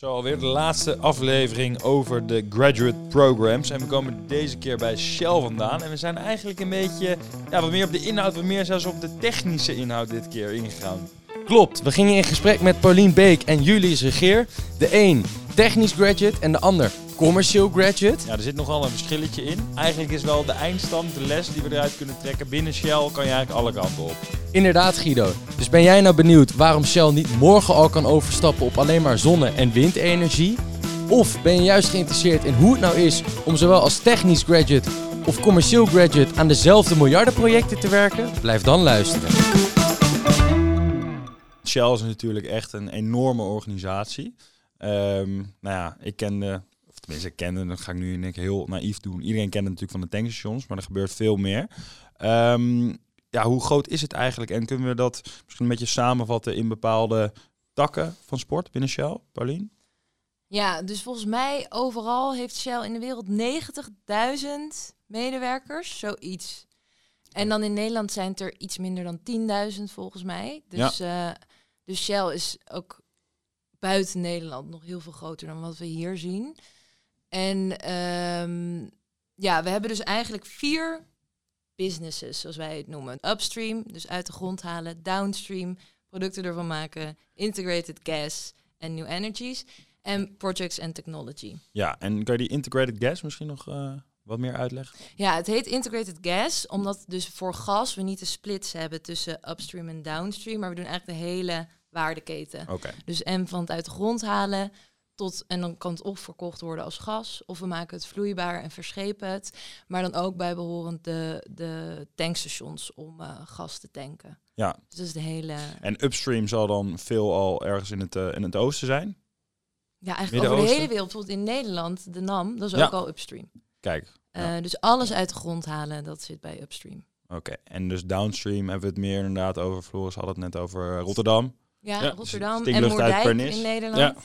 Zo, alweer de laatste aflevering over de graduate programs. En we komen deze keer bij Shell vandaan. En we zijn eigenlijk een beetje ja, wat meer op de inhoud, wat meer zelfs op de technische inhoud dit keer ingegaan. Klopt, we gingen in gesprek met Paulien Beek en Julius Regeer. De een technisch graduate en de ander commercieel graduate. Ja, er zit nogal een verschilletje in. Eigenlijk is wel de eindstand, de les die we eruit kunnen trekken. Binnen Shell kan je eigenlijk alle kanten op. Inderdaad Guido. Dus ben jij nou benieuwd waarom Shell niet morgen al kan overstappen op alleen maar zonne- en windenergie? Of ben je juist geïnteresseerd in hoe het nou is om zowel als technisch graduate of commercieel graduate aan dezelfde miljardenprojecten te werken? Blijf dan luisteren. Shell is natuurlijk echt een enorme organisatie. Ehm, nou ja, ik kende, of tenminste ik kende, dat ga ik nu in keer heel naïef doen. Iedereen kent het natuurlijk van de tankstations, maar er gebeurt veel meer. Ehm, ja, hoe groot is het eigenlijk en kunnen we dat misschien een beetje samenvatten in bepaalde takken van sport binnen Shell, Paulien? Ja, dus volgens mij overal heeft Shell in de wereld 90.000 medewerkers, zoiets. En dan in Nederland zijn het er iets minder dan 10.000 volgens mij. Dus, eh, dus Shell is ook buiten Nederland nog heel veel groter dan wat we hier zien. En ehm, ja, we hebben dus eigenlijk vier businesses, zoals wij het noemen. Upstream, dus uit de grond halen. Downstream, producten ervan maken. Integrated gas en new energies. En projects and technology. Ja, en kan je die integrated gas misschien nog uh, wat meer uitleggen? Ja, het heet integrated gas, omdat dus voor gas we niet de splits hebben tussen upstream en downstream, maar we doen eigenlijk de hele waardeketen. Oké. Dus en van het uit de grond halen tot en dan kan het of verkocht worden als gas, of we maken het vloeibaar en verschepen het, maar dan ook bijbehorend de, de tankstations om uh, gas te tanken. Ja. Dus dat is de hele. En upstream zal dan veel al ergens in het, uh, in het oosten zijn? Ja, eigenlijk over de hele wereld. Bijvoorbeeld in Nederland, de NAM, dat is Ja. ook al upstream. Kijk. Uh, ja. Dus alles uit de grond halen, dat zit bij upstream. Oké, en dus downstream hebben we het meer inderdaad over, Floris had het net over eh, Rotterdam. Ja, Ja, Rotterdam en Moerdijk in Nederland.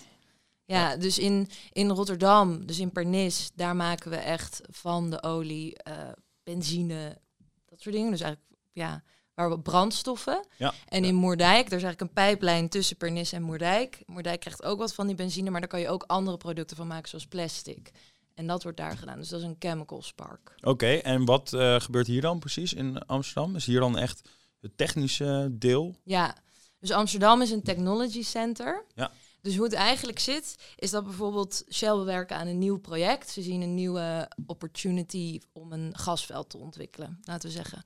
Ja. Ja. dus in, in Rotterdam, dus in Pernis, daar maken we echt van de olie, eh, benzine, dat soort dingen. Dus eigenlijk, ja, waar we brandstoffen. Ja. En in Moerdijk, er is eigenlijk een pijplijn tussen Pernis en Moerdijk. Moerdijk krijgt ook wat van die benzine, maar daar kan je ook andere producten van maken, zoals plastic. En dat wordt daar gedaan. Dus dat is een chemicals park. Oké, en wat eh, gebeurt hier dan precies in Amsterdam? Is hier dan echt het technische deel? Ja, dus Amsterdam is een technology center. Ja. Dus hoe het eigenlijk zit, is dat bijvoorbeeld Shell wil werken aan een nieuw project. Ze zien een nieuwe opportunity om een gasveld te ontwikkelen, laten we zeggen.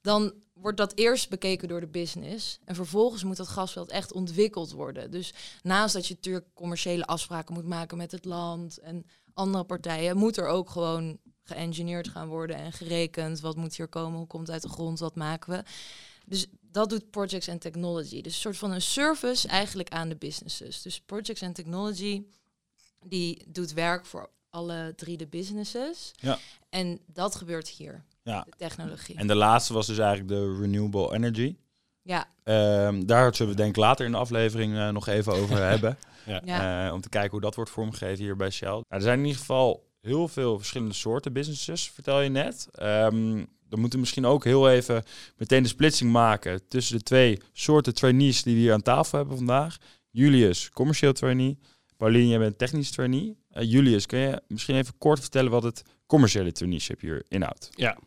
Dan wordt dat eerst bekeken door de business. En vervolgens moet dat gasveld echt ontwikkeld worden. Dus naast dat je natuurlijk commerciële afspraken moet maken met het land en andere partijen, moet er ook gewoon geëngineerd gaan worden en gerekend. Wat moet hier komen? Hoe komt het uit de grond? Wat maken we? Dus dat doet Projects and Technology. Dus een soort van een service eigenlijk aan de businesses. Dus Projects and Technology, die doet werk voor alle drie de businesses. Ja. En dat gebeurt hier, Ja. de technologie. En de laatste was dus eigenlijk de renewable energy. ja, Ehm, daar zullen we denk ik later in de aflevering eh, nog even over hebben. ja. Eh, om te kijken hoe dat wordt vormgegeven hier bij Shell. Nou, er zijn in ieder geval heel veel verschillende soorten businesses, vertel je net. Ehm dan moeten we misschien ook heel even meteen de splitsing maken tussen de twee soorten trainees die we hier aan tafel hebben vandaag. Julius, commercieel trainee. Paulien, jij bent technisch trainee. Eh, Julius, kun je misschien even kort vertellen wat het commerciële traineeship hier inhoudt? Ja.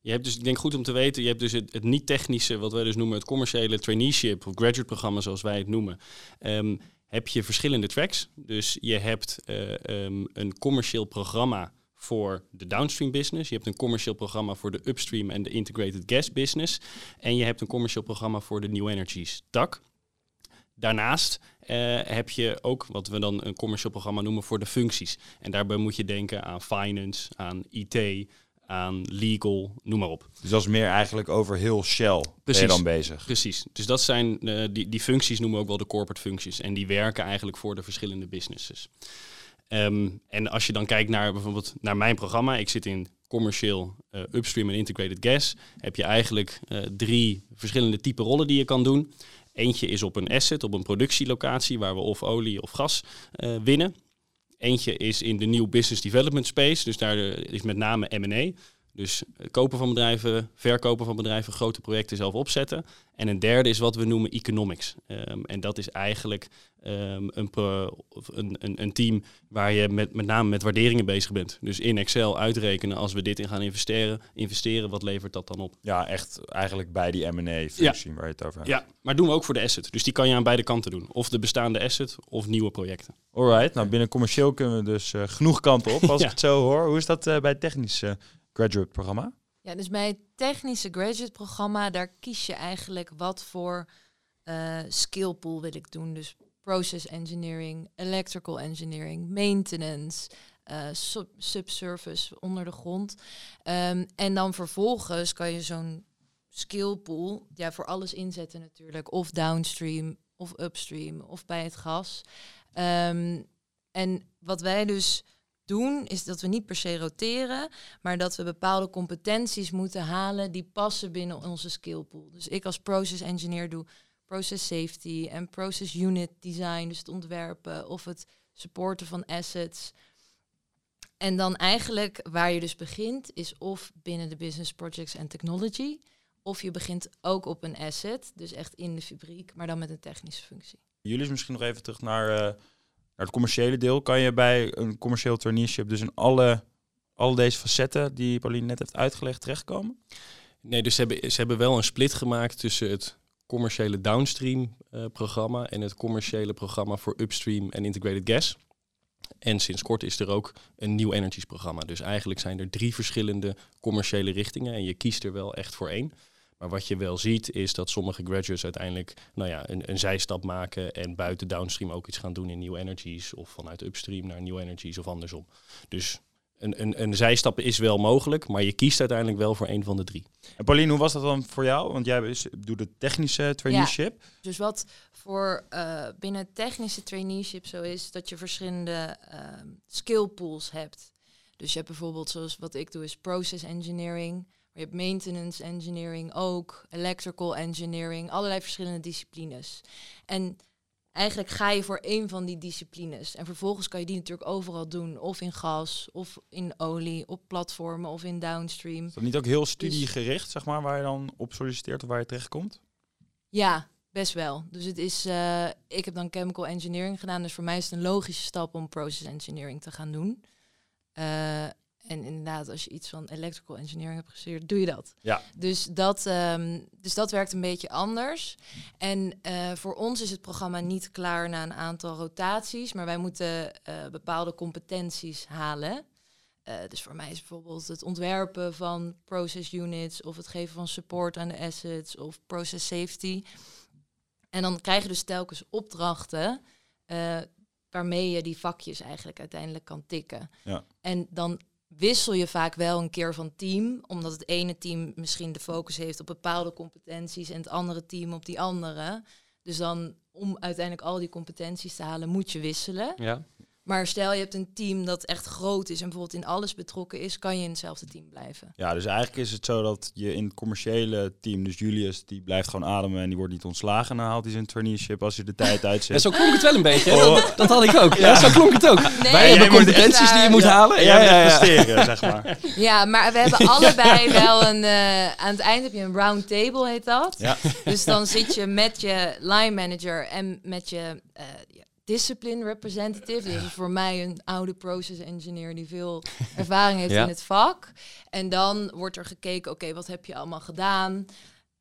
Je hebt dus, ik denk goed om te weten, je hebt dus het, het niet-technische, wat wij dus noemen het commerciële traineeship of graduate programma zoals wij het noemen. Ehm, heb je verschillende tracks. Dus je hebt eh, ehm, een commercieel programma voor de downstream business. Je hebt een commercieel programma voor de upstream en de integrated gas business. En je hebt een commercieel programma voor de new energies tak. Daarnaast eh, heb je ook wat we dan een commercieel programma noemen voor de functies. En daarbij moet je denken aan finance, aan IT, aan legal, noem maar op. Dus dat is meer eigenlijk over heel Shell ben je Precies. dan bezig. Precies. Dus dat zijn eh, die, die functies noemen we ook wel de corporate functies. En die werken eigenlijk voor de verschillende businesses. Ehm, en als je dan kijkt naar bijvoorbeeld naar mijn programma, ik zit in commercieel eh, upstream en integrated gas, heb je eigenlijk eh, drie verschillende type rollen die je kan doen. Eentje is op een asset, op een productielocatie, waar we of olie of gas winnen. Eentje is in de nieuw business development space, dus daar eh, is met name M&A. Dus eh, kopen van bedrijven, verkopen van bedrijven, grote projecten zelf opzetten. En een derde is wat we noemen economics. Ehm, en dat is eigenlijk ehm, een, pro- een, een, een team waar je met, met name met waarderingen bezig bent. Dus in Excel uitrekenen als we dit in gaan investeren, investeren wat levert dat dan op? Ja, echt eigenlijk bij die M&A-functie waar je het over hebt. Ja, maar doen we ook voor de asset. Dus die kan je aan beide kanten doen. Of de bestaande asset of nieuwe projecten. Alright, nou binnen commercieel kunnen we dus eh, genoeg kanten op als Ja. ik het zo hoor. Hoe is dat eh, bij het technische graduate programma? Ja, dus bij het technische graduate programma, daar kies je eigenlijk wat voor eh skill pool wil ik doen. Dus process engineering, electrical engineering, maintenance, eh, sub subsurface onder de grond. Ehm, en dan vervolgens kan je zo'n skill pool ja, voor alles inzetten natuurlijk. Of downstream, of upstream, of bij het gas. Ehm, en wat wij dus doen, is dat we niet per se roteren, maar dat we bepaalde competenties moeten halen die passen binnen onze skill pool. Dus ik als process engineer doe process safety en process unit design, dus het ontwerpen of het supporten van assets. En dan eigenlijk waar je dus begint, is of binnen de business projects en technology, of je begint ook op een asset, dus echt in de fabriek, maar dan met een technische functie. Jullie is misschien nog even terug naar, eh, naar het commerciële deel. Kan je bij een commercieel traineeship dus in alle, al deze facetten die Pauline net heeft uitgelegd terechtkomen? Nee, dus ze hebben, ze hebben wel een split gemaakt tussen het commerciële downstream eh, programma en het commerciële programma voor upstream en integrated gas. En sinds kort is er ook een nieuw energies programma. Dus eigenlijk zijn er drie verschillende commerciële richtingen en je kiest er wel echt voor één. Maar wat je wel ziet is dat sommige graduates uiteindelijk nou ja, een, een zijstap maken en buiten downstream ook iets gaan doen in new energies of vanuit upstream naar new energies of andersom. Dus een, een, een zijstap is wel mogelijk, maar je kiest uiteindelijk wel voor één van de drie. En Pauline, hoe was dat dan voor jou? Want jij doet de technische traineeship. Dus wat voor eh, binnen het technische traineeship zo is, dat je verschillende ehm skill pools hebt. Dus je hebt bijvoorbeeld, zoals wat ik doe, is process engineering. Maar je hebt maintenance engineering ook, electrical engineering, allerlei verschillende disciplines. En eigenlijk ga je voor één van die disciplines. En vervolgens kan je die natuurlijk overal doen. Of in gas, of in olie, op platformen, of in downstream. Is dat niet ook heel studiegericht, zeg maar, waar je dan op solliciteert of waar je terechtkomt? Ja, best wel. Dus het is, eh, ik heb dan chemical engineering gedaan, dus voor mij is het een logische stap om process engineering te gaan doen. Eh, en inderdaad, als je iets van electrical engineering hebt gestudeerd, doe je dat. Ja. Dus dat, ehm, dus dat werkt een beetje anders. En eh, voor ons is het programma niet klaar na een aantal rotaties, maar wij moeten eh, bepaalde competenties halen. Eh, dus voor mij is bijvoorbeeld het ontwerpen van process units of het geven van support aan de assets of process safety. En dan krijg je dus telkens opdrachten waarmee je die vakjes eigenlijk uiteindelijk kan tikken. Ja. En dan wissel je vaak wel een keer van team, omdat het ene team misschien de focus heeft op bepaalde competenties en het andere team op die andere. Dus dan om uiteindelijk al die competenties te halen, moet je wisselen. Ja. Maar stel je hebt een team dat echt groot is en bijvoorbeeld in alles betrokken is, kan je in hetzelfde team blijven. Ja, dus eigenlijk is het zo dat je in het commerciële team, dus Julius, die blijft gewoon ademen en die wordt niet ontslagen. En dan haalt hij zijn traineeship als hij de tijd Ja, uitzet. zo klonk het wel een beetje. Oh. Dat, dat had ik ook. Ja. zo klonk het ook. Nee, Wij hebben competenties die je moet Ja. halen. En Ja, jij ja, presteren, zeg maar. Ja, maar we hebben allebei wel een. eh, aan het eind heb je een round table, heet dat. Ja. Dus dan zit je met je line manager en met je eh, discipline representative. Dus voor mij een oude process engineer die veel ervaring heeft Ja. in het vak. En dan wordt er gekeken, oké, wat heb je allemaal gedaan?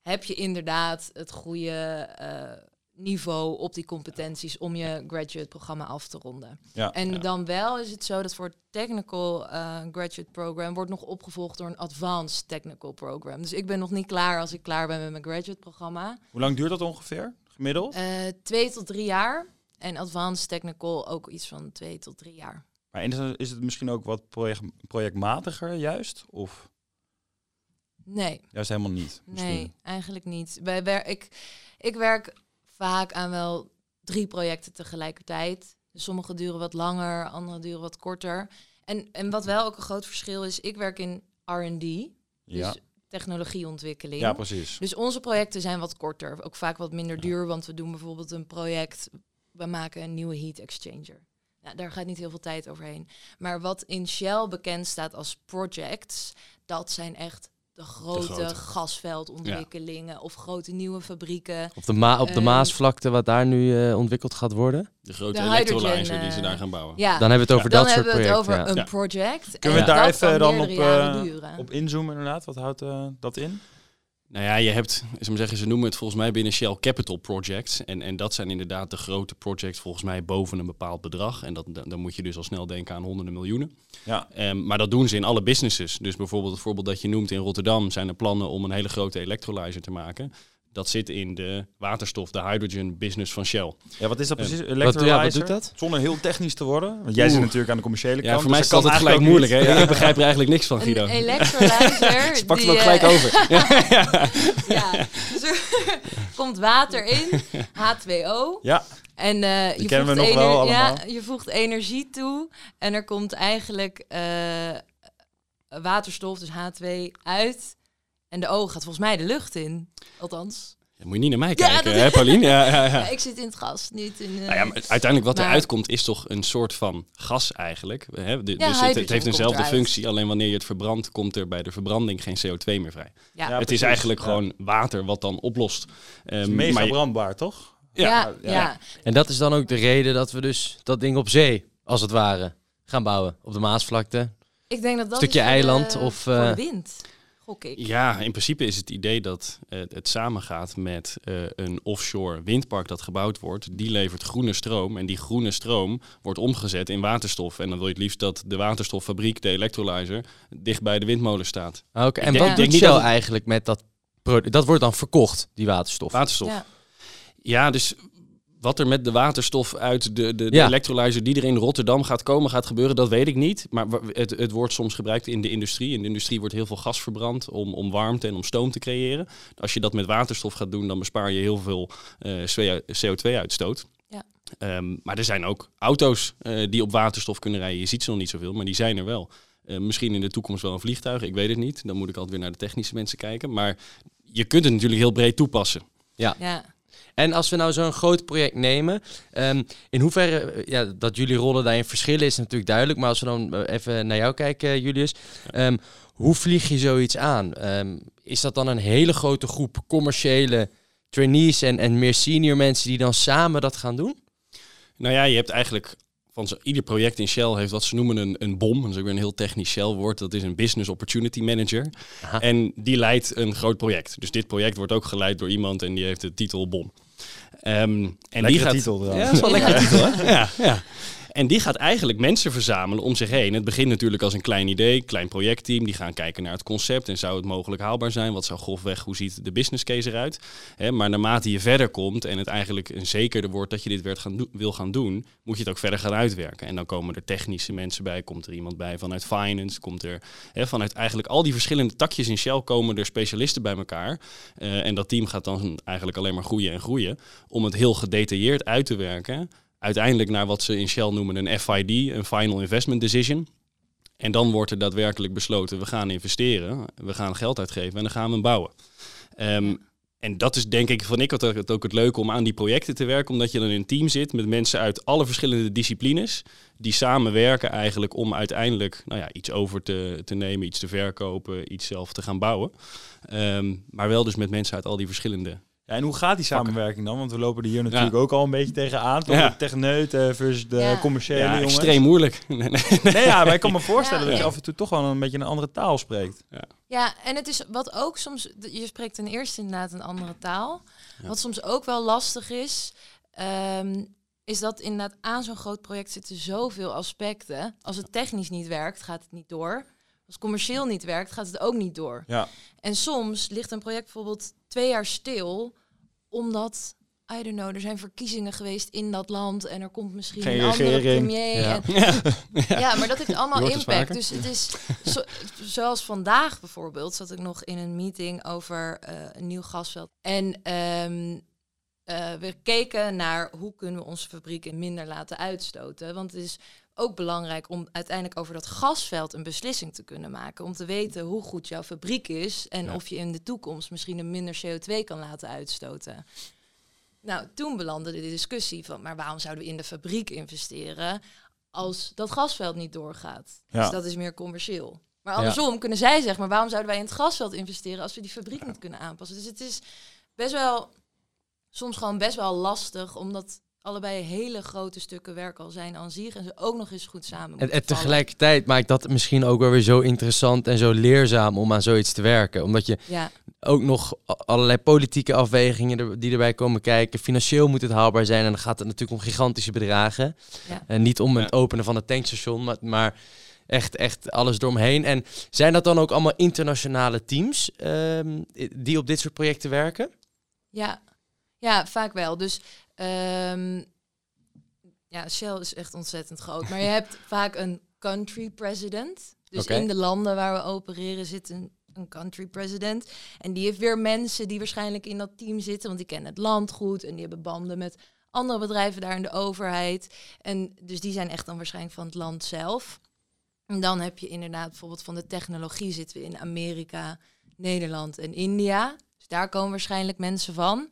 Heb je inderdaad het goede eh, niveau op die competenties om je graduate programma af te ronden? Ja, En ja. dan wel is het zo dat voor het technical eh, graduate program wordt nog opgevolgd door een advanced technical program. Dus ik ben nog niet klaar als ik klaar ben met mijn graduate programma. Hoe lang duurt dat ongeveer, gemiddeld? Eh, twee tot drie jaar. En advanced technical ook iets van twee tot drie jaar. Maar is het- is het misschien ook wat project, projectmatiger juist? Of Nee, juist helemaal niet? Misschien? nee, eigenlijk niet. Bij wer ik, ik werk vaak aan wel drie projecten tegelijkertijd. Dus sommige duren wat langer, andere duren wat korter. En, en wat wel ook een groot verschil is, ik werk in R&D, dus Ja. technologieontwikkeling. ja, precies. Dus onze projecten zijn wat korter, ook vaak wat minder duur, want we doen bijvoorbeeld een project, we maken een nieuwe heat exchanger. Ja, daar gaat niet heel veel tijd overheen. Maar wat in Shell bekend staat als projects, dat zijn echt de grote, grote. gasveldontwikkelingen of grote nieuwe fabrieken. Op de, ma op de Ehm, Maasvlakte, wat daar nu eh, ontwikkeld gaat worden. De grote hydrogen, die ze eh, daar gaan bouwen. Ja, Dan hebben we het over dan dat soort hebben we het projecten. over ja. een project. Kunnen we en daar even dan op, eh. Op inzoomen inderdaad, wat houdt dat in? Nou ja, je hebt, ze zeggen, ze noemen het volgens mij binnen Shell Capital Projects. En, en dat zijn inderdaad de grote projects volgens mij boven een bepaald bedrag. En dat, dan dan moet je dus al snel denken aan honderden miljoenen. Ja. Ehm, maar dat doen ze in alle businesses. Dus bijvoorbeeld het voorbeeld dat je noemt in Rotterdam zijn er plannen om een hele grote electrolyzer te maken. Dat zit in de waterstof, de hydrogen business van Shell. Ja, wat is dat Ja. precies? Wat, Electrolyzer? ja, wat doet dat? Zonder heel technisch te worden. Want jij zit natuurlijk aan de commerciële Ja, kant. voor mij dus is het dat altijd kan gelijk moeilijk. Hè? Ik begrijp er eigenlijk niks van, Guido. Een electrolyzer. Ze pakt hem ook gelijk eh, over. Ja. ja, dus er komt water in, H2O. Ja, En eh, je, kennen we voegt nog wel ja, je voegt energie toe. En er komt eigenlijk eh, waterstof, dus H2, uit. En de O gaat volgens mij de lucht in. Althans. Ja, moet je niet naar mij Ja, kijken, dat- hè, Paulien? Ja, ja, ja. Ja, ik zit in het gas, niet in... eh, Nou ja, maar uiteindelijk wat Maar- eruit komt is toch een soort van gas eigenlijk. Hè? De- Ja, dus het, het heeft eenzelfde eruit. functie, alleen wanneer je het verbrandt, komt er bij de verbranding geen CO2 meer vrij. ja. Ja, het is eigenlijk Ja. gewoon water wat dan oplost. Het is mega maar je- brandbaar, toch? Ja, ja, ja, ja. En dat is dan ook de reden dat we dus dat ding op zee, als het ware, gaan bouwen. Op de Maasvlakte. Ik denk dat dat Stukje is voor de- eiland of, voor de eh, wind, gok ik. Ja, in principe is het idee dat eh, het samengaat met eh, een offshore windpark dat gebouwd wordt. Die levert groene stroom en die groene stroom wordt omgezet in waterstof. En dan wil je het liefst dat de waterstoffabriek, de electrolyzer, dicht bij de windmolen staat. Ah, Oké, En denk- wat doet denk niet Shell het- eigenlijk met dat product? Dat wordt dan verkocht, die waterstof. Waterstof. Ja. Ja, dus wat er met de waterstof uit de, de, de Ja. electrolyzer die er in Rotterdam gaat komen, gaat gebeuren, dat weet ik niet. Maar het, het wordt soms gebruikt in de industrie. In de industrie wordt heel veel gas verbrand om, om warmte en om stoom te creëren. Als je dat met waterstof gaat doen, dan bespaar je heel veel eh, CO2-uitstoot. Ja. Ehm, maar er zijn ook auto's eh, die op waterstof kunnen rijden. Je ziet ze nog niet zoveel, maar die zijn er wel. Eh, misschien in de toekomst wel een vliegtuig, ik weet het niet. Dan moet ik altijd weer naar de technische mensen kijken. Maar je kunt het natuurlijk heel breed toepassen. ja. En als we nou zo'n groot project nemen, ehm, in hoeverre eh, ja, dat jullie rollen daarin verschillen is natuurlijk duidelijk. Maar als we dan eh, even naar jou kijken, eh, Julius. ehm, hoe vlieg je zoiets aan? Ehm, is dat dan een hele grote groep commerciële trainees en, en meer senior mensen die dan samen dat gaan doen? Nou ja, je hebt eigenlijk van zo, ieder project in Shell heeft wat ze noemen een, een BOM. Dat is ook weer een heel technisch Shell woord. Dat is een Business Opportunity Manager. Aha. En die leidt een groot project. Dus dit project wordt ook geleid door iemand en die heeft de titel BOM. Ehm, en die gaat, titel. Ja, dat is wel een lekkere titel, hè? Ja, ja. En die gaat eigenlijk mensen verzamelen om zich heen. Het begint natuurlijk als een klein idee, klein projectteam. Die gaan kijken naar het concept en zou het mogelijk haalbaar zijn? Wat zou grofweg, hoe ziet de business case eruit? Hè, maar naarmate je verder komt en het eigenlijk een zekerder wordt dat je dit werd wil gaan doen, moet je het ook verder gaan uitwerken. En dan komen er technische mensen bij, komt er iemand bij vanuit finance, komt er hè, vanuit eigenlijk al die verschillende takjes in Shell komen er specialisten bij elkaar. Eh, en dat team gaat dan eigenlijk alleen maar groeien en groeien om het heel gedetailleerd uit te werken uiteindelijk naar wat ze in Shell noemen een FID, een Final Investment Decision. En dan wordt er daadwerkelijk besloten, we gaan investeren, we gaan geld uitgeven en dan gaan we hem bouwen. Ehm, en dat is denk ik, van ik het ook het leuke om aan die projecten te werken, omdat je dan in een team zit met mensen uit alle verschillende disciplines, die samenwerken eigenlijk om uiteindelijk nou ja, iets over te, te nemen, iets te verkopen, iets zelf te gaan bouwen. Ehm, maar wel dus met mensen uit al die verschillende Ja, en hoe gaat die samenwerking dan? Want we lopen er hier natuurlijk ook al een beetje tegenaan. Toch? Ja. De techneuten versus de Ja. commerciële ja, jongens. extreem moeilijk. Nee, nee. Nee, ja, maar ik kan me voorstellen Ja. dat je Ja. af en toe toch wel een beetje een andere taal spreekt. Ja, en het is wat ook soms, je spreekt ten eerste inderdaad een andere taal. Ja. Wat soms ook wel lastig is, ehm, is dat inderdaad aan zo'n groot project zitten zoveel aspecten. Als het technisch niet werkt, gaat het niet door. Als commercieel niet werkt, gaat het ook niet door. Ja. En soms ligt een project bijvoorbeeld twee jaar stil, omdat, I don't know, er zijn verkiezingen geweest in dat land en er komt misschien Geen een andere regering. premier. Ja. En, ja, maar dat heeft allemaal impact. Dus het is zo- zoals vandaag bijvoorbeeld, zat ik nog in een meeting over eh, een nieuw gasveld. En ehm, eh, we keken naar hoe kunnen we onze fabrieken minder laten uitstoten. Want het is ook belangrijk om uiteindelijk over dat gasveld een beslissing te kunnen maken. Om te weten hoe goed jouw fabriek is en Ja. of je in de toekomst misschien een minder CO2 kan laten uitstoten. Nou, toen belandde de discussie van, maar waarom zouden we in de fabriek investeren als dat gasveld niet doorgaat. Ja. Dus dat is meer commercieel. Maar andersom kunnen zij zeggen, maar waarom zouden wij in het gasveld investeren als we die fabriek niet kunnen aanpassen? Dus het is best wel, soms gewoon best wel lastig, omdat allebei hele grote stukken werk al zijn aan zich en ze ook nog eens goed samen En, moeten en vallen. tegelijkertijd maakt dat misschien ook wel weer zo interessant en zo leerzaam om aan zoiets te werken. Omdat je Ja, ook nog allerlei politieke afwegingen er- die erbij komen kijken. Financieel moet het haalbaar zijn en dan gaat het natuurlijk om gigantische bedragen. Ja. En niet om het openen van het tankstation, maar, maar echt, echt alles eromheen. En zijn dat dan ook allemaal internationale teams ehm, die op dit soort projecten werken? ja, ja, vaak wel. Dus ehm, ja, Shell is echt ontzettend groot. Maar je hebt vaak een country president. Dus in de landen waar we opereren zit een, een country president. En die heeft weer mensen die waarschijnlijk in dat team zitten, want die kennen het land goed en die hebben banden met andere bedrijven daar in de overheid. En dus die zijn echt dan waarschijnlijk van het land zelf. En dan heb je inderdaad bijvoorbeeld van de technologie zitten we in Amerika, Nederland en India. Dus daar komen waarschijnlijk mensen van.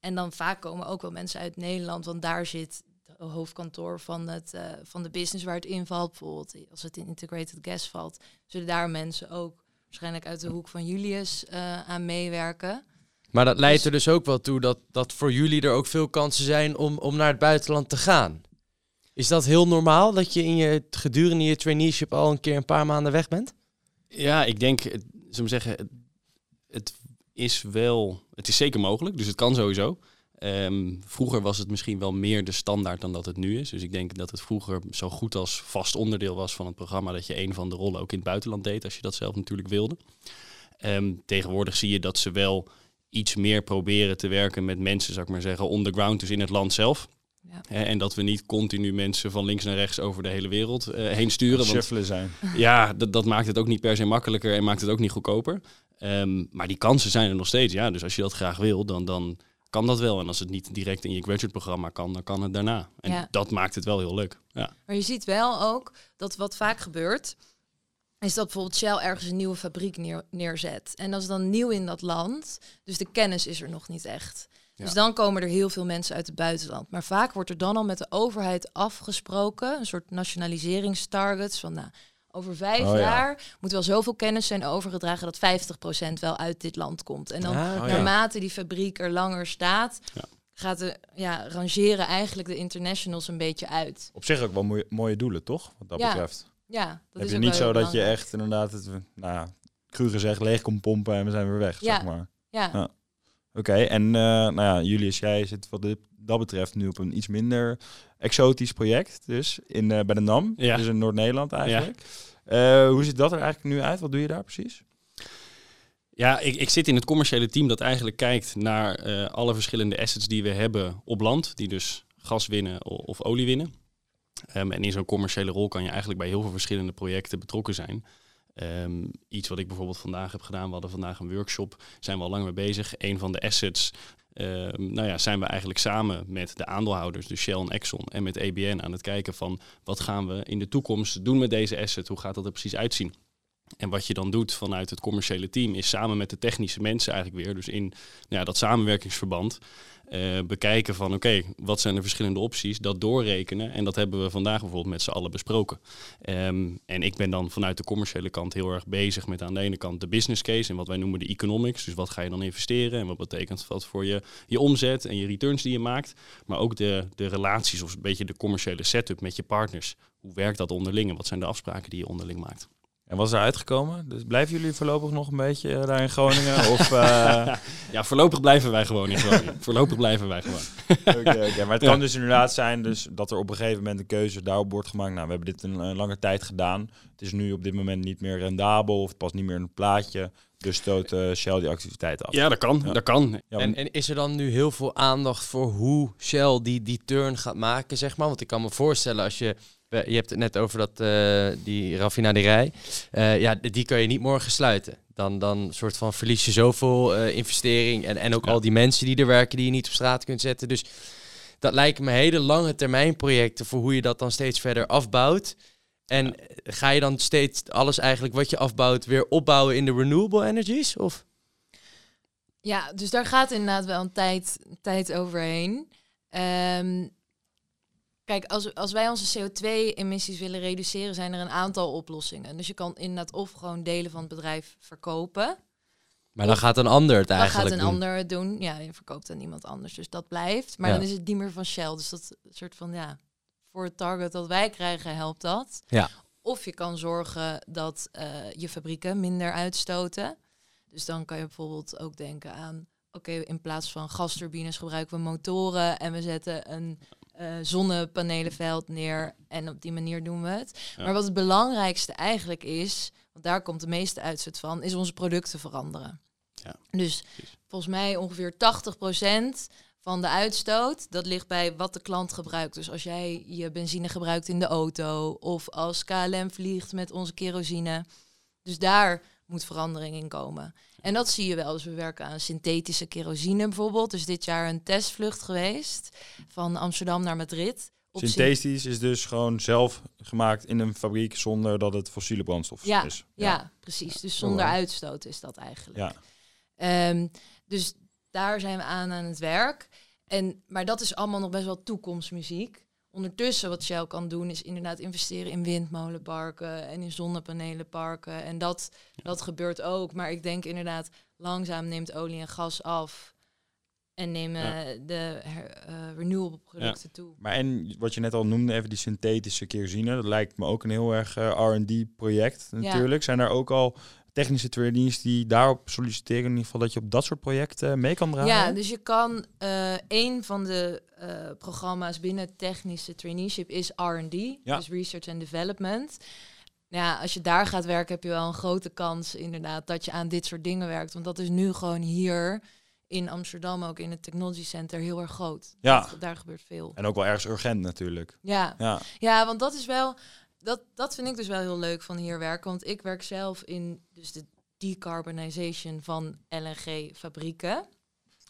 En dan vaak komen ook wel mensen uit Nederland, want daar zit het hoofdkantoor van, het, eh, van de business waar het invalt. Bijvoorbeeld als het in integrated gas valt, zullen daar mensen ook waarschijnlijk uit de hoek van Julius eh, aan meewerken. Maar dat leidt Dus- er dus ook wel toe dat, dat voor jullie er ook veel kansen zijn om, om naar het buitenland te gaan. Is dat heel normaal dat je in je gedurende je traineeship al een keer een paar maanden weg bent? Ja, ik denk, het- we zeggen, het, het is wel, het is zeker mogelijk, dus het kan sowieso. Ehm, vroeger was het misschien wel meer de standaard dan dat het nu is. Dus ik denk dat het vroeger zo goed als vast onderdeel was van het programma dat je een van de rollen ook in het buitenland deed, als je dat zelf natuurlijk wilde. Ehm, tegenwoordig zie je dat ze wel iets meer proberen te werken met mensen, zou ik maar zeggen, on the ground, dus in het land zelf. Ja. En dat we niet continu mensen van links naar rechts over de hele wereld eh, heen sturen. Want Shuffelen zijn. ja, dat, dat maakt het ook niet per se makkelijker en maakt het ook niet goedkoper. Ehm, maar die kansen zijn er nog steeds. Ja, dus als je dat graag wil, dan, dan kan dat wel. En als het niet direct in je graduate-programma kan, dan kan het daarna. En Ja. dat maakt het wel heel leuk. Ja. Maar je ziet wel ook dat wat vaak gebeurt, is dat bijvoorbeeld Shell ergens een nieuwe fabriek neer, neerzet. En dat is dan nieuw in dat land, dus de kennis is er nog niet echt. Dus dan komen er heel veel mensen uit het buitenland. Maar vaak wordt er dan al met de overheid afgesproken, een soort nationaliseringstargets van nou, over vijf Oh ja. jaar moet wel zoveel kennis zijn overgedragen dat 50% wel uit dit land komt. En dan Ah, ja. naarmate die fabriek er langer staat, Ja. gaat de, ja, rangeren eigenlijk de internationals een beetje uit. Op zich ook wel mooie, mooie doelen, toch? Wat dat Ja, betreft. Ja, dat heb is je niet zo dat je echt inderdaad het, nou ja, cru gezegd, leeg komt pompen en we zijn weer weg, Ja. zeg maar. Ja, Oké, en eh, nou ja, Julius, jij zit wat dit, dat betreft nu op een iets minder exotisch project, dus in, eh, bij de NAM, Ja. dus in Noord-Nederland eigenlijk. Eh, hoe ziet dat er eigenlijk nu uit? Wat doe je daar precies? Ja, ik, ik zit in het commerciële team dat eigenlijk kijkt naar alle verschillende assets die we hebben op land. Die dus gas winnen of olie winnen. Ehm, en in zo'n commerciële rol kan je eigenlijk bij heel veel verschillende projecten betrokken zijn. Ehm, iets wat ik bijvoorbeeld vandaag heb gedaan. We hadden vandaag een workshop. Zijn we al lang mee bezig. Een van de assets. ehm, nou ja, zijn we eigenlijk samen met de aandeelhouders, dus Shell en Exxon en met ABN aan het kijken van wat gaan we in de toekomst doen met deze asset? Hoe gaat dat er precies uitzien? En wat je dan doet vanuit het commerciële team is samen met de technische mensen eigenlijk weer, dus in nou ja, dat samenwerkingsverband, eh, bekijken van oké, wat zijn de verschillende opties, dat doorrekenen. En dat hebben we vandaag bijvoorbeeld met z'n allen besproken. Ehm, en ik ben dan vanuit de commerciële kant heel erg bezig met aan de ene kant de business case en wat wij noemen de economics. Dus wat ga je dan investeren en wat betekent dat voor je, je omzet en je returns die je maakt. Maar ook de, de relaties of een beetje de commerciële setup met je partners. Hoe werkt dat onderling en wat zijn de afspraken die je onderling maakt? En wat is er uitgekomen? Dus blijven jullie voorlopig nog een beetje eh, daar in Groningen? of, eh, Ja, voorlopig blijven wij gewoon in Groningen. voorlopig blijven wij gewoon. Oké, oké. Maar het Ja. kan dus inderdaad zijn dus dat er op een gegeven moment een keuze daarop wordt gemaakt. Nou, we hebben dit een, lange tijd gedaan. Het is nu op dit moment niet meer rendabel of het past niet meer in het plaatje. Dus stoot eh, Shell die activiteit af. Ja, dat kan. Ja. Dat kan. Ja, En, en is er dan nu heel veel aandacht voor hoe Shell die, die turn gaat maken, zeg maar? Want ik kan me voorstellen als je... we- Je hebt het net over dat, eh, die raffinaderij. Eh, ja, die kan je niet morgen sluiten. Dan, dan soort van verlies je zoveel eh, investering en, en ook Ja. al die mensen die er werken die je niet op straat kunt zetten. Dus dat lijken me hele lange termijn projecten voor hoe je dat dan steeds verder afbouwt. En ga je dan steeds alles eigenlijk wat je afbouwt weer opbouwen in de renewable energies? Of? Ja, dus daar gaat inderdaad wel een tijd, tijd overheen. Ehm, Kijk, als, als wij onze CO2-emissies willen reduceren, zijn er een aantal oplossingen. Dus je kan inderdaad of gewoon delen van het bedrijf verkopen. Maar dan gaat een ander het Dan eigenlijk gaat een doen. ander het doen. Ja, je verkoopt aan iemand anders. Dus dat blijft. Maar Ja. dan is het niet meer van Shell. Dus dat soort van, ja, voor het target dat wij krijgen, helpt dat. Ja. Of je kan zorgen dat eh, je fabrieken minder uitstoten. Dus dan kan je bijvoorbeeld ook denken aan... Oké, in plaats van gasturbines gebruiken we motoren... en we zetten een eh, zonnepanelenveld neer... en op die manier doen we het. Ja. Maar wat het belangrijkste eigenlijk is... want daar komt de meeste uitstoot van... is onze producten veranderen. Ja, Dus precies. volgens mij ongeveer 80% van de uitstoot... dat ligt bij wat de klant gebruikt. Dus als jij je benzine gebruikt in de auto... of als KLM vliegt met onze kerosine... Dus daar moet verandering in komen. En dat zie je wel. Dus we werken aan synthetische kerosine bijvoorbeeld. Dus dit jaar een testvlucht geweest van Amsterdam naar Madrid. Synthetisch is dus gewoon zelf gemaakt in een fabriek zonder dat het fossiele brandstof Ja, is. ja, precies. Dus zonder wel. uitstoot is dat eigenlijk. Ja. Ehm, dus daar zijn we aan aan het werk. En, maar dat is allemaal nog best wel toekomstmuziek. Ondertussen wat Shell kan doen is inderdaad investeren in windmolenparken en in zonnepanelenparken. En dat, dat gebeurt ook. Maar ik denk inderdaad, langzaam neemt olie en gas af. En nemen Ja. de her- eh, renewable producten toe. Maar en wat je net al noemde, even die synthetische kerosine, dat lijkt me ook een heel erg eh, R&D project natuurlijk. Zijn er ook al technische trainees die daarop solliciteren, in ieder geval dat je op dat soort projecten mee kan draaien? Ja, dus je kan eh een van de eh, programma's binnen technische traineeship is R&D, Ja. dus Research and Development. Ja, als je daar gaat werken, heb je wel een grote kans inderdaad dat je aan dit soort dingen werkt. Want dat is nu gewoon hier in Amsterdam, ook in het Technology Center, heel erg groot. Ja. Dat- daar gebeurt veel. En ook wel ergens urgent natuurlijk. Ja, Ja, ja, want dat is wel, dat, dat vind ik dus wel heel leuk van hier werken. Want ik werk zelf in dus de decarbonization van LNG-fabrieken.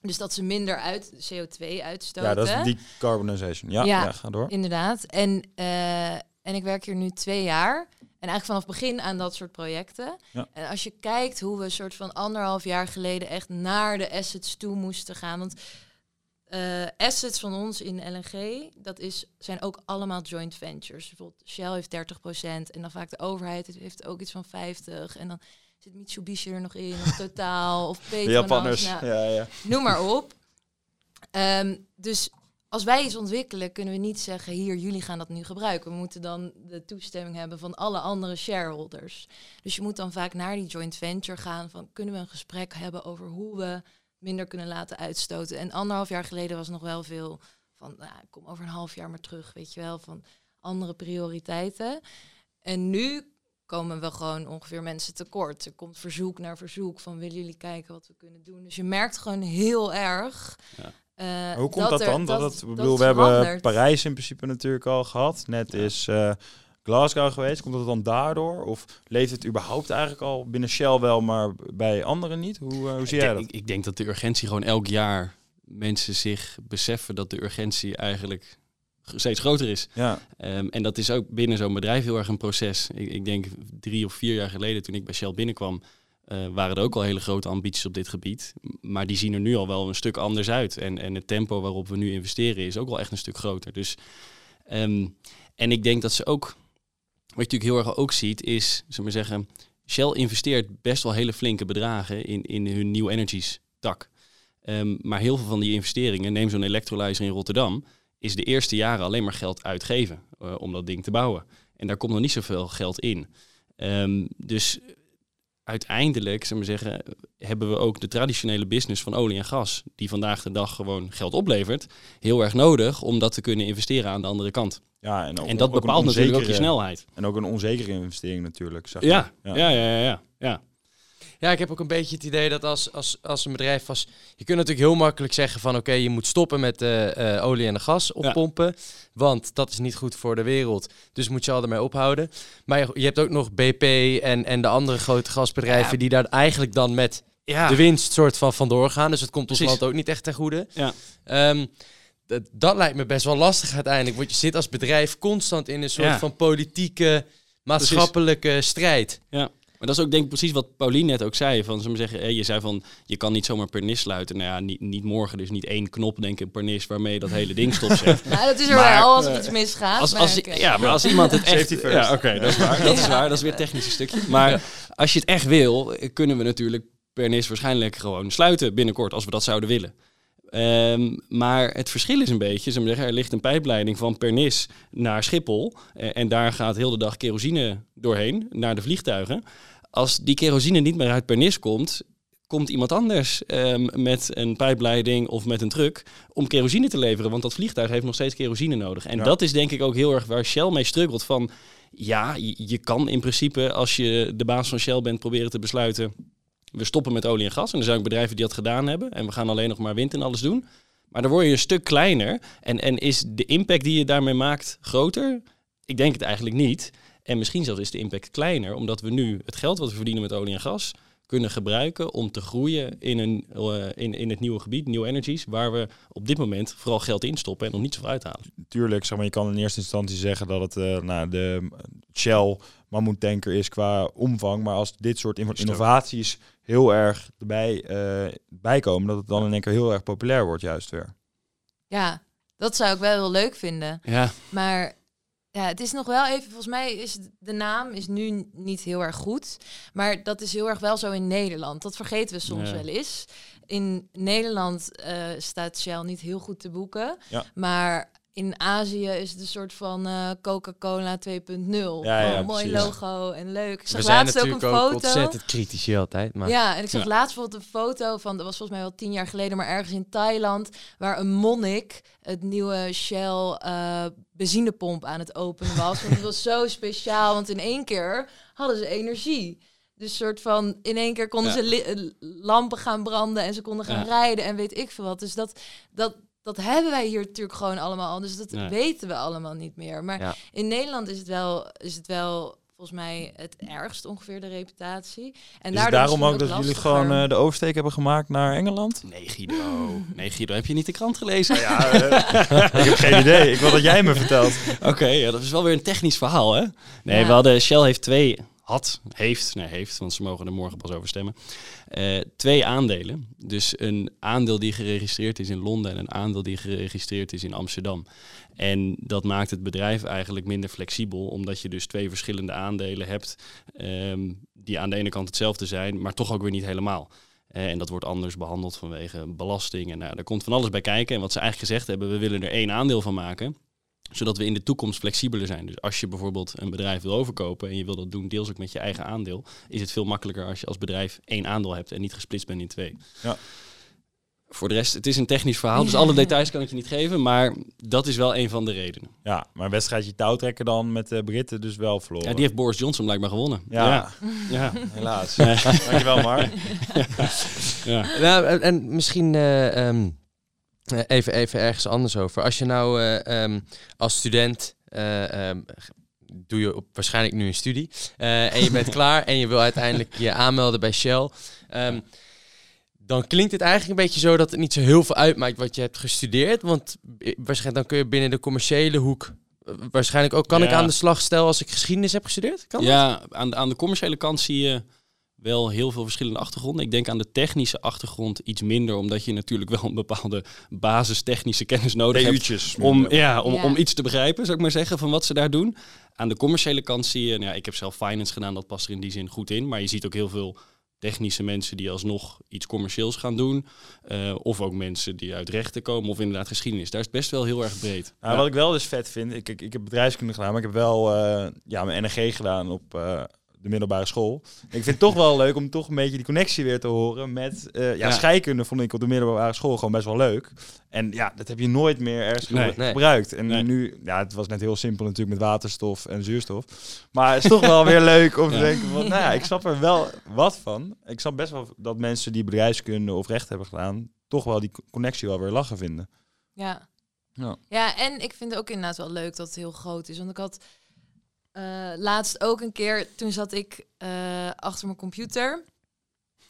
Dus dat ze minder uit CO2 uitstoten. ja dat is decarbonization. Ja, ja. Ja. ga door. Inderdaad. En, eh, en ik werk hier nu twee jaar. En eigenlijk vanaf begin aan dat soort projecten. Ja. En als je kijkt hoe we een soort van anderhalf jaar geleden echt naar de assets toe moesten gaan. Want eh, assets van ons in LNG, dat is, zijn ook allemaal joint ventures. Bijvoorbeeld Shell heeft 30% en dan vaak de overheid heeft ook iets van 50%. En dan zit Mitsubishi er nog in, of Totaal, of Petronas. Japanners. Nou, Ja, ja. noem maar op. Ehm, dus als wij iets ontwikkelen, kunnen we niet zeggen, hier, jullie gaan dat nu gebruiken. We moeten dan de toestemming hebben van alle andere shareholders. Dus je moet dan vaak naar die joint venture gaan van, kunnen we een gesprek hebben over hoe we minder kunnen laten uitstoten. En anderhalf jaar geleden was nog wel veel van, nou, ik kom over een half jaar maar terug, weet je wel, van andere prioriteiten. En nu komen we gewoon ongeveer mensen tekort. Er komt verzoek naar verzoek van willen jullie kijken wat we kunnen doen. Dus je merkt gewoon heel erg. Ja. eh, Hoe komt dat, er- dan? Dat, het, dat bedoel, we hebben. Parijs in principe natuurlijk al gehad. Net Ja. is eh, Glasgow geweest. Komt dat dan daardoor? Of leeft het überhaupt eigenlijk al binnen Shell wel, maar bij anderen niet? Hoe, eh, hoe zie ik, jij denk, dat? ik, ik denk dat de urgentie gewoon elk jaar mensen zich beseffen dat de urgentie eigenlijk steeds groter is. Ja, Ehm, en dat is ook binnen zo'n bedrijf heel erg een proces. Ik, ik denk drie of vier jaar geleden toen ik bij Shell binnenkwam, eh, waren er ook al hele grote ambities op dit gebied. Maar die zien er nu al wel een stuk anders uit. En, en het tempo waarop we nu investeren is ook wel echt een stuk groter. Dus, ehm, en ik denk dat ze ook, natuurlijk heel erg ook ziet, is, zullen we zeggen, Shell investeert best wel hele flinke bedragen in, in hun New Energies tak. Ehm, maar heel veel van die investeringen, neem zo'n electrolyzer in Rotterdam, is de eerste jaren alleen maar geld uitgeven eh, om dat ding te bouwen. En daar komt nog niet zoveel geld in. Ehm, dus uiteindelijk, zullen we zeggen, hebben we ook de traditionele business van olie en gas, die vandaag de dag gewoon geld oplevert, heel erg nodig om dat te kunnen investeren aan de andere kant. ja en, ook, en dat ook bepaalt natuurlijk ook je snelheid. En ook een onzekere investering natuurlijk. Zeg Ja, ja, ja, ja, ja. ja. Ja, ik heb ook een beetje het idee dat als, als, als een bedrijf als... Je kunt natuurlijk heel makkelijk zeggen van... oké, je moet stoppen met eh, olie en de gas oppompen. Want dat is niet goed voor de wereld. Dus moet je al ermee ophouden. Maar je, je hebt ook nog BP en, en de andere grote gasbedrijven... Ja. die daar eigenlijk dan met ja. de winst soort van vandoor gaan. Dus het komt ons land ook niet echt ten goede. Ja. Ehm, dat, lijkt me best wel lastig uiteindelijk. Want je zit als bedrijf constant in een soort Ja. van politieke, maatschappelijke strijd. Maar dat is ook denk ik precies wat Paulien net ook zei. Van, we zeggen, eh, je zei van, je kan niet zomaar per nis sluiten. Nou ja, niet, niet morgen, dus niet één knop, denk ik, per nis waarmee je dat hele ding stopzet. Nou, dat is er Maar, wel als er eh, iets misgaat. Als, maar als, ja, maar als iemand het echt... Ja, oké, dat is waar. Dat is waar. Dat is weer het technische stukje. Maar als je het echt wil, kunnen we natuurlijk per NIS waarschijnlijk gewoon sluiten binnenkort, als we dat zouden willen. Ehm, maar het verschil is een beetje, we zeggen, er ligt een pijpleiding van Pernis naar Schiphol. eh, en daar gaat heel de dag kerosine doorheen naar de vliegtuigen. Als die kerosine niet meer uit Pernis komt, komt iemand anders ehm, met een pijpleiding of met een truck om kerosine te leveren. Want dat vliegtuig heeft nog steeds kerosine nodig. En Ja. dat is denk ik ook heel erg waar Shell mee struggelt. Van ja, je, je kan in principe als je de baas van Shell bent proberen te besluiten... we stoppen met olie en gas. En er zijn ook bedrijven die dat gedaan hebben. En we gaan alleen nog maar wind en alles doen. Maar dan word je een stuk kleiner. En, en is de impact die je daarmee maakt groter? Ik denk het eigenlijk niet. En misschien zelfs is de impact kleiner, omdat we nu het geld wat we verdienen met olie en gas kunnen gebruiken om te groeien in, een, eh, in, in het nieuwe gebied, New Energies, waar we op dit moment vooral geld in stoppen en nog niet zoveel uithalen. Tuurlijk, zeg maar, je kan in eerste instantie zeggen dat het eh, nou, de Shell mammoetanker is qua omvang. Maar als dit soort inno- innovaties heel erg erbij eh, bijkomen, dat het dan in één keer heel erg populair wordt juist weer. Ja, dat zou ik wel heel leuk vinden. Ja, Maar ja, het is nog wel even, volgens mij is de naam is nu niet heel erg goed. Maar dat is heel erg wel zo in Nederland. Dat vergeten we soms Ja. wel eens. In Nederland eh, staat Shell niet heel goed te boeken. Ja. Maar in Azië is het een soort van eh, Coca-Cola 2.0. Ja, ja, Oh, mooi precies. logo en leuk. Ik zag We zijn laatst ook een natuurlijk ook foto. ontzettend kritisch altijd. Maar Ja, en ik zag Ja. laatst bijvoorbeeld een foto van, dat was volgens mij wel tien jaar geleden, maar ergens in Thailand, waar een monnik het nieuwe Shell eh, benzinepomp aan het openen was. Want het was zo speciaal, want in één keer hadden ze energie. Dus soort van, in één keer konden Ja. ze lampen gaan branden en ze konden gaan Ja. rijden en weet ik veel wat. Dus dat, dat, dat hebben wij hier natuurlijk gewoon allemaal al. Dus dat Nee. weten we allemaal niet meer. Maar Ja. in Nederland is het wel, is het wel volgens mij het ergst ongeveer de reputatie. En Is daarom ook dat jullie gewoon eh, de oversteek hebben gemaakt naar Engeland? nee Guido. Nee Guido, heb je niet de krant gelezen? Ja, ik heb geen idee. Ik wil dat jij me vertelt. Oké, ja, dat is wel weer een technisch verhaal, hè? Nee, Ja. we hadden, Shell heeft twee, had, heeft, nee, heeft, want ze mogen er morgen pas over stemmen. Eh, twee aandelen. Dus een aandeel die geregistreerd is in Londen en een aandeel die geregistreerd is in Amsterdam. En dat maakt het bedrijf eigenlijk minder flexibel, omdat je dus twee verschillende aandelen hebt, ehm, die aan de ene kant hetzelfde zijn, maar toch ook weer niet helemaal. Eh, en dat wordt anders behandeld vanwege belasting. En nou, daar komt van alles bij kijken. En wat ze eigenlijk gezegd hebben, we willen er één aandeel van maken zodat we in de toekomst flexibeler zijn. Dus als je bijvoorbeeld een bedrijf wil overkopen en je wil dat doen deels ook met je eigen aandeel, is het veel makkelijker als je als bedrijf één aandeel hebt en niet gesplitst bent in twee. Ja. Voor de rest, het is een technisch verhaal, dus alle details kan ik je niet geven, maar dat is wel een van de redenen. Ja, maar een wedstrijdje touwtrekken dan met de Britten dus wel verloren. Ja, die heeft Boris Johnson blijkbaar gewonnen. Ja, ja. ja. helaas. Dankjewel, Mark. ja. Nou, en, en misschien eh, ehm, eh, even, even ergens anders over. Als je nou eh, ehm, als student, eh, ehm, doe je op, waarschijnlijk nu een studie, eh, en je bent klaar en je wil uiteindelijk je aanmelden bij Shell, ehm, dan klinkt het eigenlijk een beetje zo dat het niet zo heel veel uitmaakt wat je hebt gestudeerd. Want eh, waarschijnlijk dan kun je binnen de commerciële hoek eh, waarschijnlijk ook kan ik aan de slag stel als ik geschiedenis heb gestudeerd. Kan dat? Ja, aan, aan de commerciële kant zie je wel heel veel verschillende achtergronden. Ik denk aan de technische achtergrond iets minder, omdat je natuurlijk wel een bepaalde basistechnische kennis nodig hebt. Om, ja, om, Ja. om iets te begrijpen, zou ik maar zeggen, van wat ze daar doen. Aan de commerciële kant zie je, nou ja, ik heb zelf finance gedaan, dat past er in die zin goed in. Maar je ziet ook heel veel technische mensen die alsnog iets commercieels gaan doen. Eh, of ook mensen die uit rechten komen, of inderdaad geschiedenis. Daar is het best wel heel erg breed. Nou, Wat ik wel dus vet vind, ik, ik, ik heb bedrijfskunde gedaan, maar ik heb wel eh, ja, mijn NG gedaan op eh, de middelbare school. Ik vind het toch wel leuk om toch een beetje die connectie weer te horen met... eh, ja, Ja. scheikunde vond ik op de middelbare school gewoon best wel leuk. En ja, dat heb je nooit meer ergens Nee. gebru- Nee. gebruikt. En Nee. nu, ja, het was net heel simpel natuurlijk met waterstof en zuurstof. Maar het is toch wel weer leuk om te Ja. denken van, nou ja, ik snap er wel wat van. Ik snap best wel dat mensen die bedrijfskunde of recht hebben gedaan, toch wel die connectie wel weer lachen vinden. Ja. Ja. ja, en ik vind het ook inderdaad wel leuk dat het heel groot is. Want ik had laatst ook een keer, toen zat ik eh, achter mijn computer.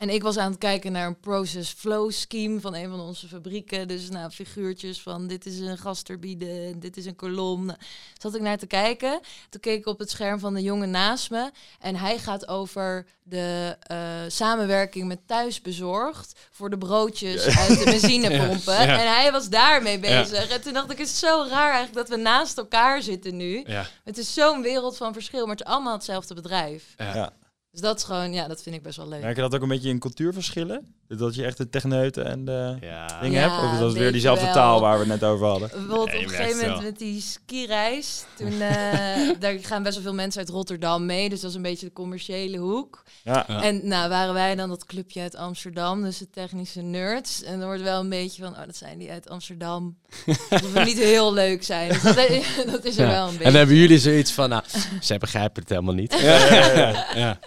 En ik was aan het kijken naar een process flow scheme van een van onze fabrieken. Dus nou, figuurtjes van dit is een gasturbine, dit is een kolom. Nou, Zat ik naar te kijken. Toen keek ik op het scherm van de jongen naast me. En hij gaat over de eh, samenwerking met Thuisbezorgd voor de broodjes uit de benzinepompen. Ja, ja. En hij was daarmee bezig. En toen dacht ik, het is zo raar eigenlijk dat we naast elkaar zitten nu. Ja. Het is zo'n wereld van verschil, maar het is allemaal hetzelfde bedrijf. Ja. Dus dat is gewoon, ja, dat vind ik best wel leuk. Merk je dat ook een beetje in cultuurverschillen? Dat je echt de techneuten en de Ja. dingen Ja, hebt? Of is dat weer diezelfde wel. taal waar we het net over hadden? Bijvoorbeeld Ja, je op een gegeven moment wel. met die skireis. Toen, eh, daar gaan best wel veel mensen uit Rotterdam mee. Dus dat is een beetje de commerciële hoek. Ja. Ja. En nou waren wij dan dat clubje uit Amsterdam, dus de technische nerds. En er wordt wel een beetje van, oh, dat zijn die uit Amsterdam. Dat we niet heel leuk zijn. Dus dat, dat is er Ja. wel een En beetje. dan hebben jullie zoiets van, nou, zij begrijpen het helemaal niet. Ja.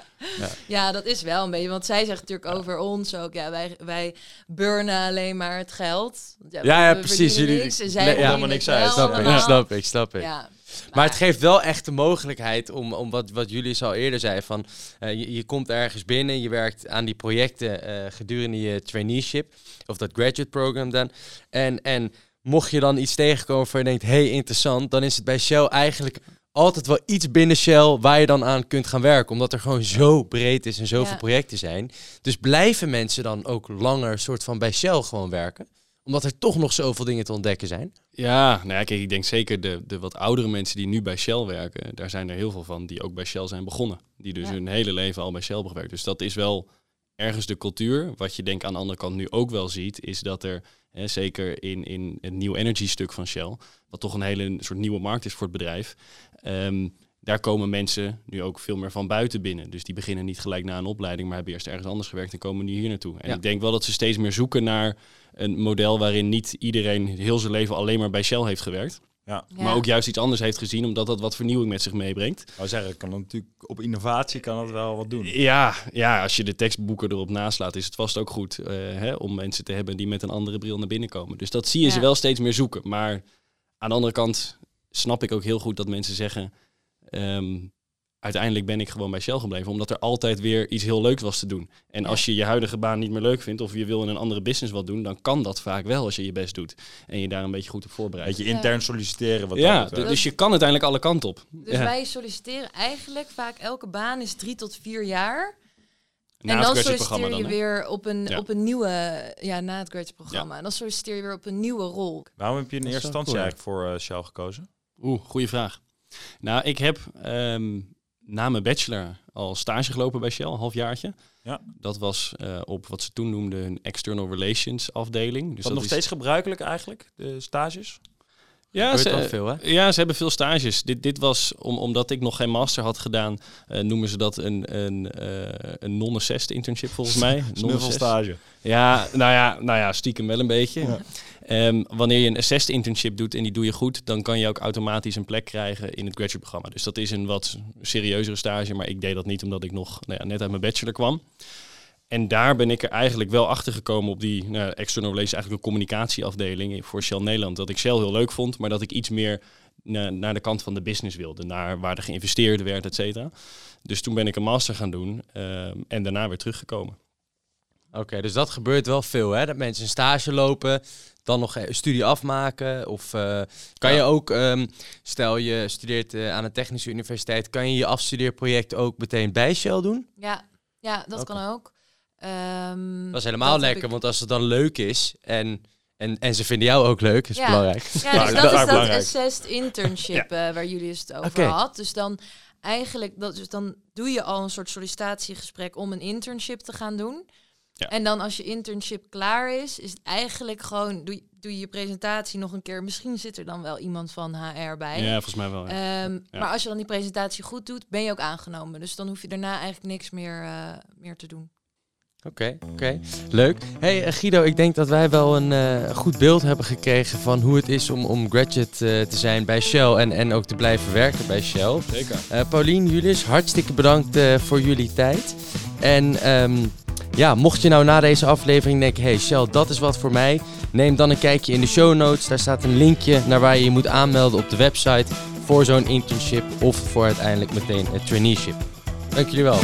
Ja, dat is wel een beetje. Want zij zegt natuurlijk over ons ook. Ja, wij, wij burnen alleen maar het geld. Ja, ja, we precies. Jullie- niks en zij ja. Helemaal niks uit. Snap ik, snap ik, snap ik. Ja. Maar het geeft wel echt de mogelijkheid om, om wat, wat jullie al eerder zeiden: van eh, je, je komt ergens binnen, je werkt aan die projecten eh, gedurende je traineeship of dat graduate program dan. En, en mocht je dan iets tegenkomen waarvan je denkt: hey, interessant, dan is het bij Shell eigenlijk altijd wel iets binnen Shell waar je dan aan kunt gaan werken, omdat er gewoon zo breed is en zoveel Ja. projecten zijn. Dus blijven mensen dan ook langer soort van bij Shell gewoon werken? Omdat er toch nog zoveel dingen te ontdekken zijn. Ja, nou ja, kijk, ik denk zeker de, de wat oudere mensen die nu bij Shell werken, daar zijn er heel veel van die ook bij Shell zijn begonnen. Die dus Ja. hun hele leven al bij Shell hebben gewerkt. Dus dat is wel ergens de cultuur. Wat je denk aan de andere kant nu ook wel ziet, is dat er, hè, zeker in, in het nieuw energy stuk van Shell, wat toch een hele soort nieuwe markt is voor het bedrijf, ehm, daar komen mensen nu ook veel meer van buiten binnen. Dus die beginnen niet gelijk na een opleiding, maar hebben eerst ergens anders gewerkt en komen nu hier naartoe. En Ja. ik denk wel dat ze steeds meer zoeken naar een model waarin niet iedereen heel zijn leven alleen maar bij Shell heeft gewerkt. Ja. Ja. Maar ook juist iets anders heeft gezien, omdat dat wat vernieuwing met zich meebrengt. Ik wou zeggen, kan dat natuurlijk op innovatie kan dat wel wat doen. Ja, ja, als je de tekstboeken erop naslaat, is het vast ook goed eh, hè, om mensen te hebben die met een andere bril naar binnen komen. Dus dat zie je ze wel steeds meer zoeken. Maar aan de andere kant snap ik ook heel goed dat mensen zeggen... ehm, uiteindelijk ben ik gewoon bij Shell gebleven, omdat er altijd weer iets heel leuks was te doen. En Ja. als je je huidige baan niet meer leuk vindt of je wil in een andere business wat doen, dan kan dat vaak wel als je je best doet. En je daar een beetje goed op voorbereidt. Beetje intern solliciteren. Wat Ja, dat dus je kan uiteindelijk alle kanten op. Dus Ja. wij solliciteren eigenlijk vaak elke baan is drie tot vier jaar. Na en dan solliciteer je dan, weer op een, Ja. op een nieuwe, ja, na het graduate-programma. En dan solliciteer je weer op een nieuwe rol. Waarom heb je in Dat eerste instantie cool, eigenlijk voor eh, Shell gekozen? Oeh, goede vraag. Nou, ik heb ehm, na mijn bachelor al stage gelopen bij Shell, een halfjaartje. Ja. Dat was eh, op wat ze toen noemden een external relations afdeling. Dus Is dat nog is- steeds gebruikelijk eigenlijk, de stages? Ja, ze, veel, hè? ja, ze hebben veel stages. Dit, dit was, om, omdat ik nog geen master had gedaan, eh, noemen ze dat een, een, eh, een non-assessed internship volgens mij. Snuffelstage. Ja, nou ja, nou ja, stiekem wel een beetje. Ja. Ehm, wanneer je een assessed internship doet en die doe je goed, dan kan je ook automatisch een plek krijgen in het graduate programma. Dus dat is een wat serieuzere stage, maar ik deed dat niet omdat ik nog nou ja, net uit mijn bachelor kwam. En daar ben ik er eigenlijk wel achter gekomen op die nou, external relations, eigenlijk een communicatieafdeling voor Shell Nederland. Dat ik Shell heel leuk vond, maar dat ik iets meer na- naar de kant van de business wilde, naar waar er geïnvesteerd werd, et cetera. Dus toen ben ik een master gaan doen ehm, en daarna weer teruggekomen. Oké, dus dat gebeurt wel veel, hè? Dat mensen een stage lopen, dan nog een studie afmaken. Of eh, kan Ja. je ook, ehm, stel je studeert eh, aan een technische universiteit, kan je je afstudeerproject ook meteen bij Shell doen? Ja, ja dat kan ook. Ehm, Dat is helemaal lekker, ik- want als het dan leuk is en, en, en ze vinden jou ook leuk, is Ja. belangrijk. Ja, dus dat dat is dat assessed internship eh, waar jullie het over Oké. had. Dus dan eigenlijk, dat, dus dan doe je al een soort sollicitatiegesprek om een internship te gaan doen. Ja. En dan als je internship klaar is, is het eigenlijk gewoon, doe, je- doe je je presentatie nog een keer. Misschien zit er dan wel iemand van HR bij. Ja, volgens mij wel. ja. Ehm, Ja. Maar als je dan die presentatie goed doet, ben je ook aangenomen. Dus dan hoef je daarna eigenlijk niks meer, eh, meer te doen. Oké, oké. Leuk. Hey eh, Guido, ik denk dat wij wel een eh, goed beeld hebben gekregen van hoe het is om, om graduate eh, te zijn bij Shell en, en ook te blijven werken bij Shell. Zeker. Eh Paulien, Julius, hartstikke bedankt eh, voor jullie tijd. En ehm, ja, mocht je nou na deze aflevering denken, hey Shell, dat is wat voor mij. Neem dan een kijkje in de show notes. Daar staat een linkje naar waar je je moet aanmelden op de website voor zo'n internship of voor uiteindelijk meteen een traineeship. Dank jullie wel.